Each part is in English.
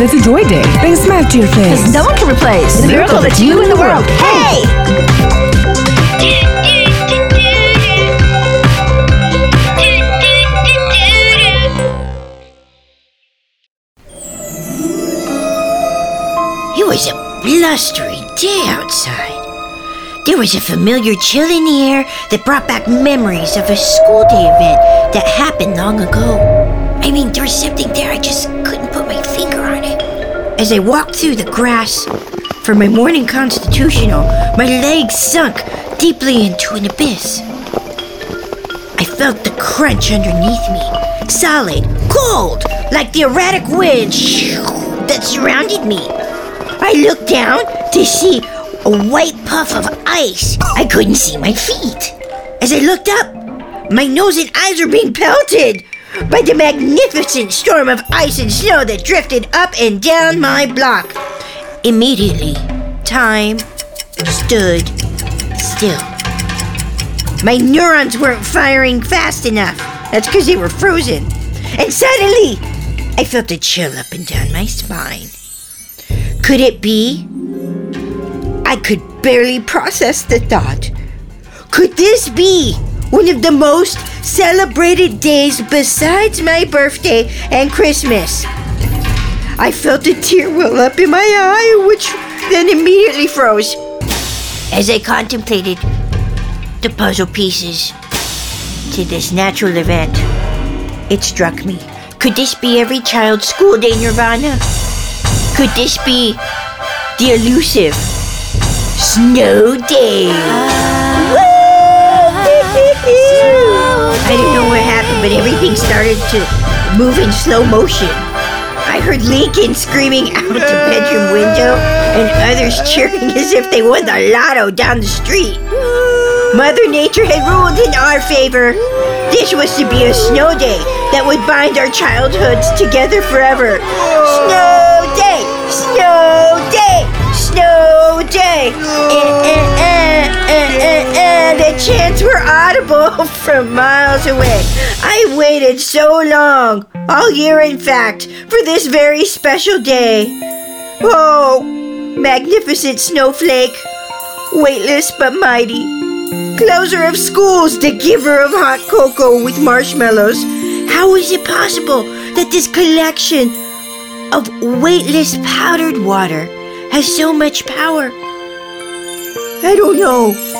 it's a joy day. Bang smack to your face. Because no one can replace the miracle that's you in the world. Hey! It was a blustery day outside. There was a familiar chill in the air that brought back memories of a school day event that happened long ago. I mean, there was something there, I just couldn't put finger on it. As I walked through the grass for my morning constitutional, my legs sunk deeply into an abyss. I felt the crunch underneath me, solid, cold, like the erratic wind that surrounded me. I looked down to see a white puff of ice. I couldn't see my feet. As I looked up, my nose and eyes were being pelted by the magnificent storm of ice and snow that drifted up and down my block. Immediately, time stood still. My neurons weren't firing fast enough. That's because they were frozen. And suddenly, I felt a chill up and down my spine. Could it be? I could barely process the thought. Could this be one of the most celebrated days besides my birthday and Christmas? I felt a tear well up in my eye, which then immediately froze. As I contemplated the puzzle pieces to this natural event, it struck me. Could this be every child's school day nirvana? Could this be the elusive snow day? I don't know what happened, but everything started to move in slow motion. I heard Lincoln screaming out the bedroom window and others cheering as if they won the lotto down the street. Mother Nature had ruled in our favor. This was to be a snow day that would bind our childhoods together forever. Snow day! Snow day! Snow day! Eh, eh, eh, eh. Chants were audible from miles away. I waited so long, all year in fact, for this very special day. Oh, magnificent snowflake, weightless but mighty. Closer of schools, the giver of hot cocoa with marshmallows. How is it possible that this collection of weightless powdered water has so much power? I don't know.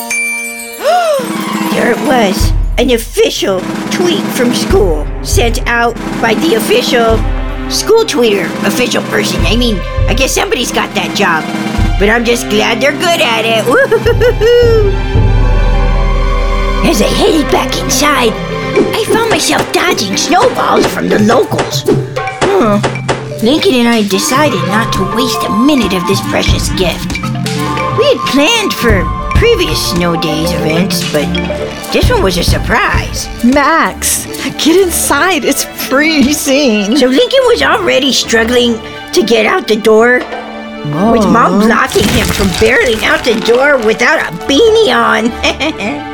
there it was, an official tweet from school sent out by the official school tweeter, official person. I mean, I guess somebody's got that job, but I'm just glad they're good at it. As I headed back inside, I found myself dodging snowballs from the locals. Hmm. Lincoln and I decided not to waste a minute of this precious gift. We had planned for previous snow days events, but this one was a surprise. Max, get inside. It's freezing. So Lincoln was already struggling to get out the door, with mom blocking him from barreling out the door without a beanie on.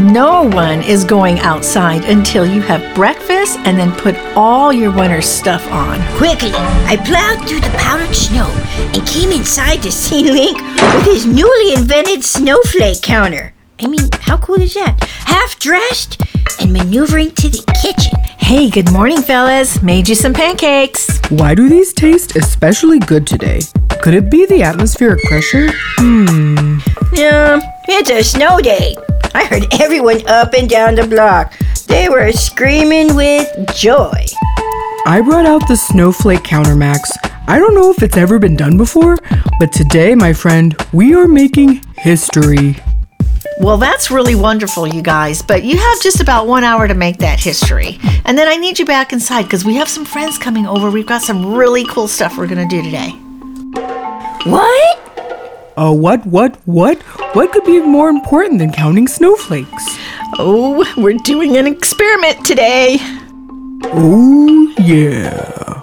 No one is going outside until you have breakfast and then put all your winter stuff on. Quickly, I plowed through the powdered snow and came inside to see Link with his newly invented snowflake counter. I mean, how cool is that? Half dressed and maneuvering to the kitchen. Hey, good morning, fellas. Made you some pancakes. Why do these taste especially good today? Could it be the atmospheric pressure? Hmm. Yeah, it's a snow day. I heard everyone up and down the block. They were screaming with joy. I brought out the snowflake counter, Max. I don't know if it's ever been done before, but today, my friend, we are making history. Well, that's really wonderful, you guys, but you have just about one hour to make that history. And then I need you back inside because we have some friends coming over. We've got some really cool stuff we're going to do today. What? Uh, what, what, what? What could be more important than counting snowflakes? Oh, we're doing an experiment today. Oh, yeah.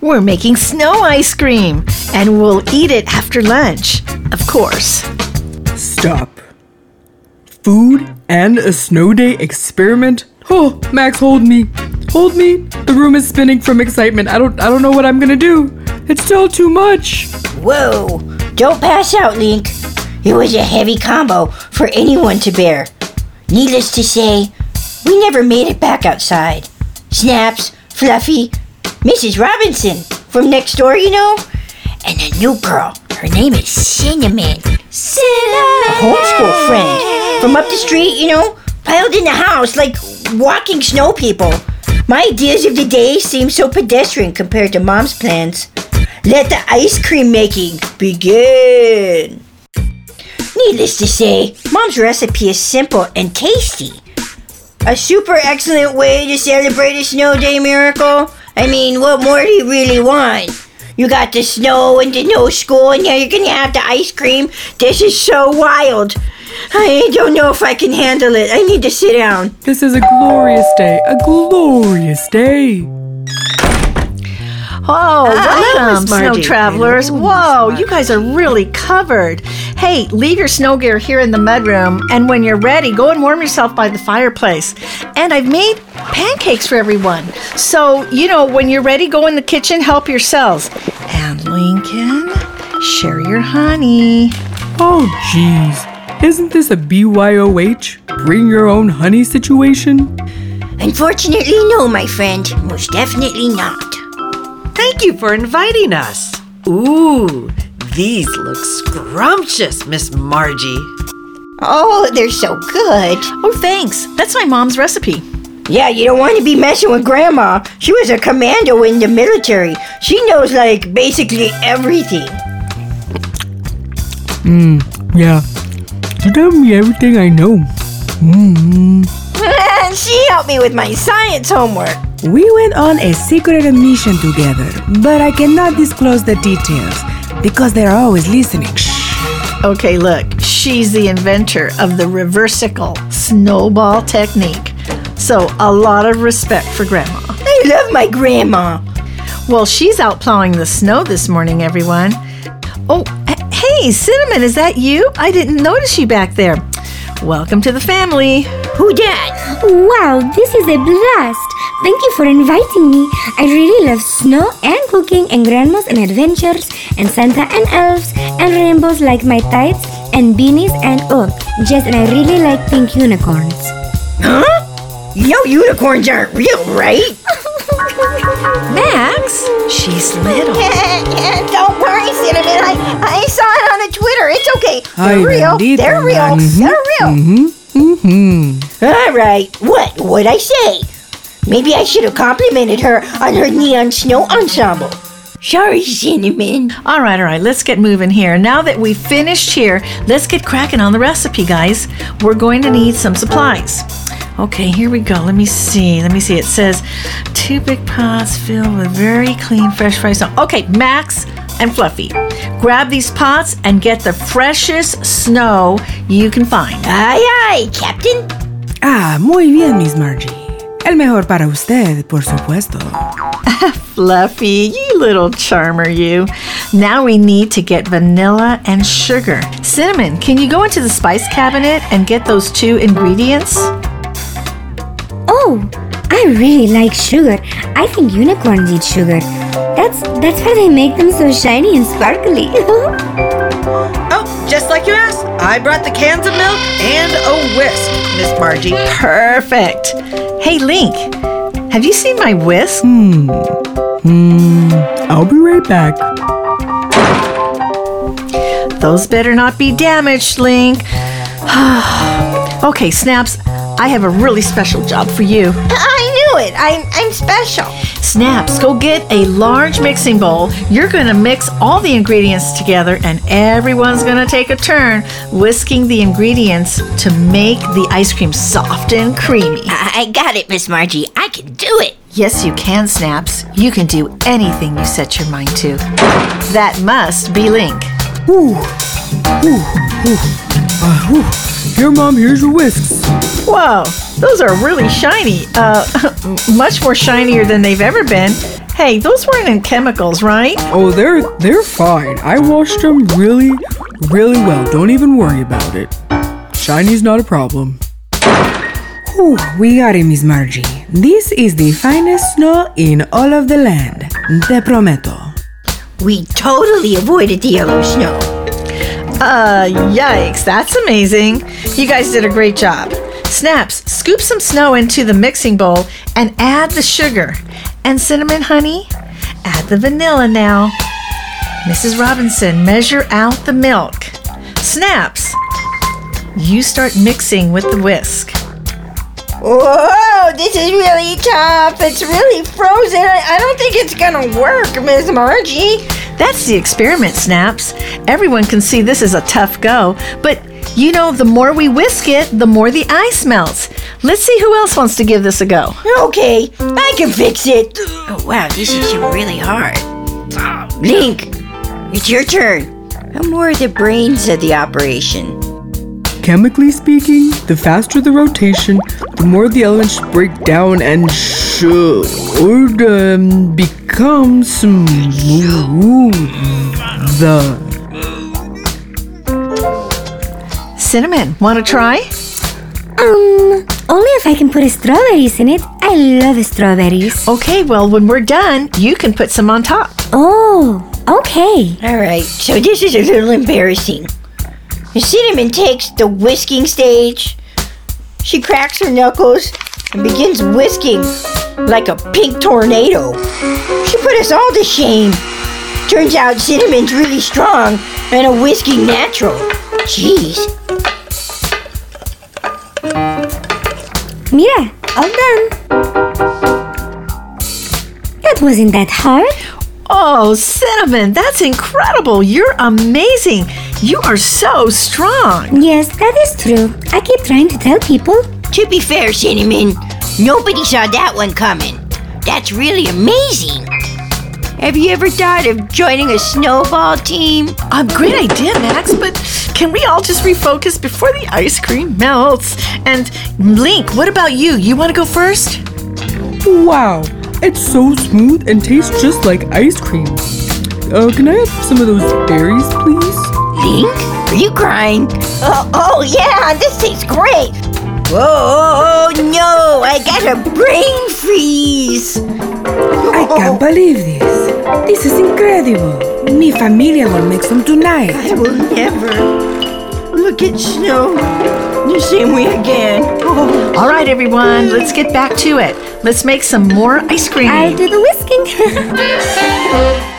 We're making snow ice cream, and we'll eat it after lunch, of course. Stop. Food and a snow day experiment? Oh, Max, hold me. Hold me. The room is spinning from excitement. I don't I don't know what I'm gonna do. It's still too much. Whoa, don't pass out, Link. It was a heavy combo for anyone to bear. Needless to say, we never made it back outside. Snaps, Fluffy, Mrs. Robinson from next door, you know, and a new girl. Her name is Cinnamon. Cinnamon! A homeschool friend from up the street, you know, piled in the house like walking snow people. My ideas of the day seem so pedestrian compared to Mom's plans. Let the ice cream making begin. Needless to say, Mom's recipe is simple and tasty. A super excellent way to celebrate a snow day miracle. I mean, what more do you really want? You got the snow and the no school, and now you're gonna have the ice cream. This is so wild. I don't know if I can handle it. I need to sit down. This is a glorious day. A glorious day. Oh, welcome, Miss snow travelers. Hello, Whoa, Margie. you guys are really covered. Hey, leave your snow gear here in the mudroom, and when you're ready, go and warm yourself by the fireplace. And I've made pancakes for everyone. So, you know, when you're ready, go in the kitchen, help yourselves. And Lincoln, share your honey. Oh, jeez. Isn't this a BYOH? Bring your own honey situation? Unfortunately, no, my friend. Most definitely not. Thank you for inviting us. Ooh, these look scrumptious, Miss Margie. Oh, they're so good. Oh, thanks. That's my mom's recipe. Yeah, you don't want to be messing with Grandma. She was a commando in the military. She knows, like, basically everything. Mmm, yeah. She tell me everything I know. Mm. And she helped me with my science homework. We went on a secret mission together, but I cannot disclose the details because they are always listening. Shh. Okay, look, she's the inventor of the reversicle snowball technique. So, a lot of respect for Grandma. I love my grandma. Well, she's out plowing the snow this morning, everyone. Oh, hey, Cinnamon, is that you? I didn't notice you back there. Welcome to the family. Who dat? Wow, this is a blast! Thank you for inviting me. I really love snow and cooking and grandmas and adventures and Santa and elves and rainbows like my tights and beanies and oh, Jess and I really like pink unicorns. Huh? You know unicorns aren't real, right? Max, she's little. Don't worry, Cinnamon. I, I saw it on the Twitter. It's okay. They're real. bendito, They're real. man. They're real. Mm-hmm. Mm-hmm. All right. What? What'd I say? Maybe I should have complimented her on her neon snow ensemble. Sorry, Cinnamon. All right, all right, let's get moving here. Now that we've finished here, let's get cracking on the recipe, guys. We're going to need some supplies. Okay, here we go. Let me see. Let me see. It says two big pots filled with very clean, fresh fried snow. Okay, Max and Fluffy, grab these pots and get the freshest snow you can find. Aye, aye, Captain. Ah, muy bien, Miss Margie. El mejor para usted, por supuesto. Fluffy, you little charmer, you. Now we need to get vanilla and sugar. Cinnamon, can you go into the spice cabinet and get those two ingredients? Oh, I really like sugar. I think unicorns eat sugar. That's that's why they make them so shiny and sparkly. Oh, just like you asked, I brought the cans of milk and a whisk, Miss Margie. Perfect. Hey, Link, have you seen my whisk? Hmm. Hmm. I'll be right back. Those better not be damaged, Link. okay, Snaps, I have a really special job for you. I knew it. I'm, I'm special. Snaps, go get a large mixing bowl. You're going to mix all the ingredients together, and everyone's going to take a turn whisking the ingredients to make the ice cream soft and creamy. I, I got it, Miss Margie. I can do it. Yes, you can, Snaps. You can do anything you set your mind to. That must be Link. Whew. Whew. Whew. Uh, whew. Here, Mom, here's your whisks. Whoa, those are really shiny. Uh, much more shinier than they've ever been. Hey, those weren't in chemicals, right? Oh, they're they're fine. I washed them really, really well. Don't even worry about it. Shiny's not a problem. Whew, we got it, Miss Margie. This is the finest snow in all of the land. Te prometo. We totally avoided the yellow snow. Uh, yikes, that's amazing. You guys did a great job. Snaps, scoop some snow into the mixing bowl and add the sugar. And cinnamon honey, add the vanilla now. Mrs. Robinson, measure out the milk. Snaps, you start mixing with the whisk. Whoa, this is really tough. It's really frozen. I, don't think it's gonna work, Miss Margie. That's the experiment, Snaps. Everyone can see this is a tough go, but you know, the more we whisk it, the more the ice melts. Let's see who else wants to give this a go. Okay, I can fix it. Oh, wow, this is really hard. Link, it's your turn. I'm more the brains of the operation. Chemically speaking, the faster the rotation, the more the elements break down and should um, become smooth. The Cinnamon, want to try? Um, only if I can put strawberries in it. I love strawberries. Okay, well, when we're done, you can put some on top. Oh, okay. All right, so this is a little embarrassing. Cinnamon takes the whisking stage. She cracks her knuckles and begins whisking like a pink tornado. She put us all to shame. Turns out Cinnamon's really strong and a whisking natural. Jeez. Mira, all done. That wasn't that hard. Oh, Cinnamon, that's incredible. You're amazing. You are so strong. Yes, that is true. I keep trying to tell people. To be fair, Cinnamon, nobody saw that one coming. That's really amazing. Have you ever thought of joining a snowball team? A great idea, Max, but can we all just refocus before the ice cream melts? And Link, what about you? You want to go first? wow, it's so smooth and tastes just like ice cream. Uh, can I have some of those berries, please? Link, are you crying? Oh, oh yeah, this tastes great. Oh, no, I got a brain freeze. I can't believe this. This is incredible. Mi familia will make some tonight. I will never look at snow the same way again. Oh. All right, everyone, let's get back to it. Let's make some more ice cream. I'll do the whisking.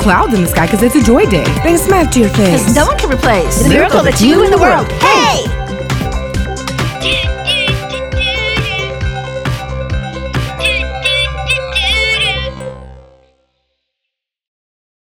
clouds in the sky because it's a joy day. Bring a smile to your face. no one can replace The miracle that's you in the world. Hey!